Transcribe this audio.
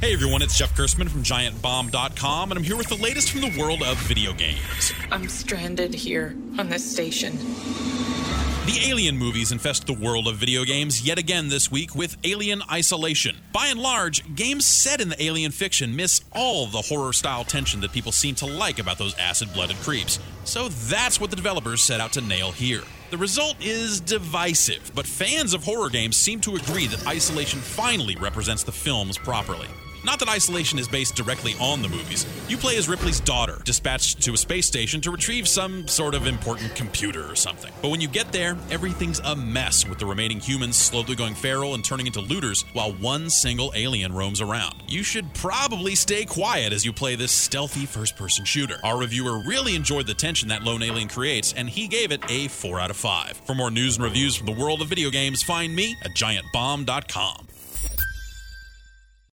Hey everyone, it's Jeff Gerstmann from GiantBomb.com, and I'm here with the latest from the world of video games. I'm stranded here on this station. The Alien movies infest the world of video games yet again this week with Alien Isolation. By and large, games set in the alien fiction miss all the horror style tension that people seem to like about those acid blooded creeps. So that's what the developers set out to nail here. The result is divisive, but fans of horror games seem to agree that Isolation finally represents the films properly. Not that Isolation is based directly on the movies. You play as Ripley's daughter, dispatched to a space station to retrieve some sort of important computer or something. But when you get there, everything's a mess with the remaining humans slowly going feral and turning into looters while one single alien roams around. You should probably stay quiet as you play this stealthy first person shooter. Our reviewer really enjoyed the tension that lone alien creates, and he gave it a 4 out of 5. For more news and reviews from the world of video games, find me at giantbomb.com.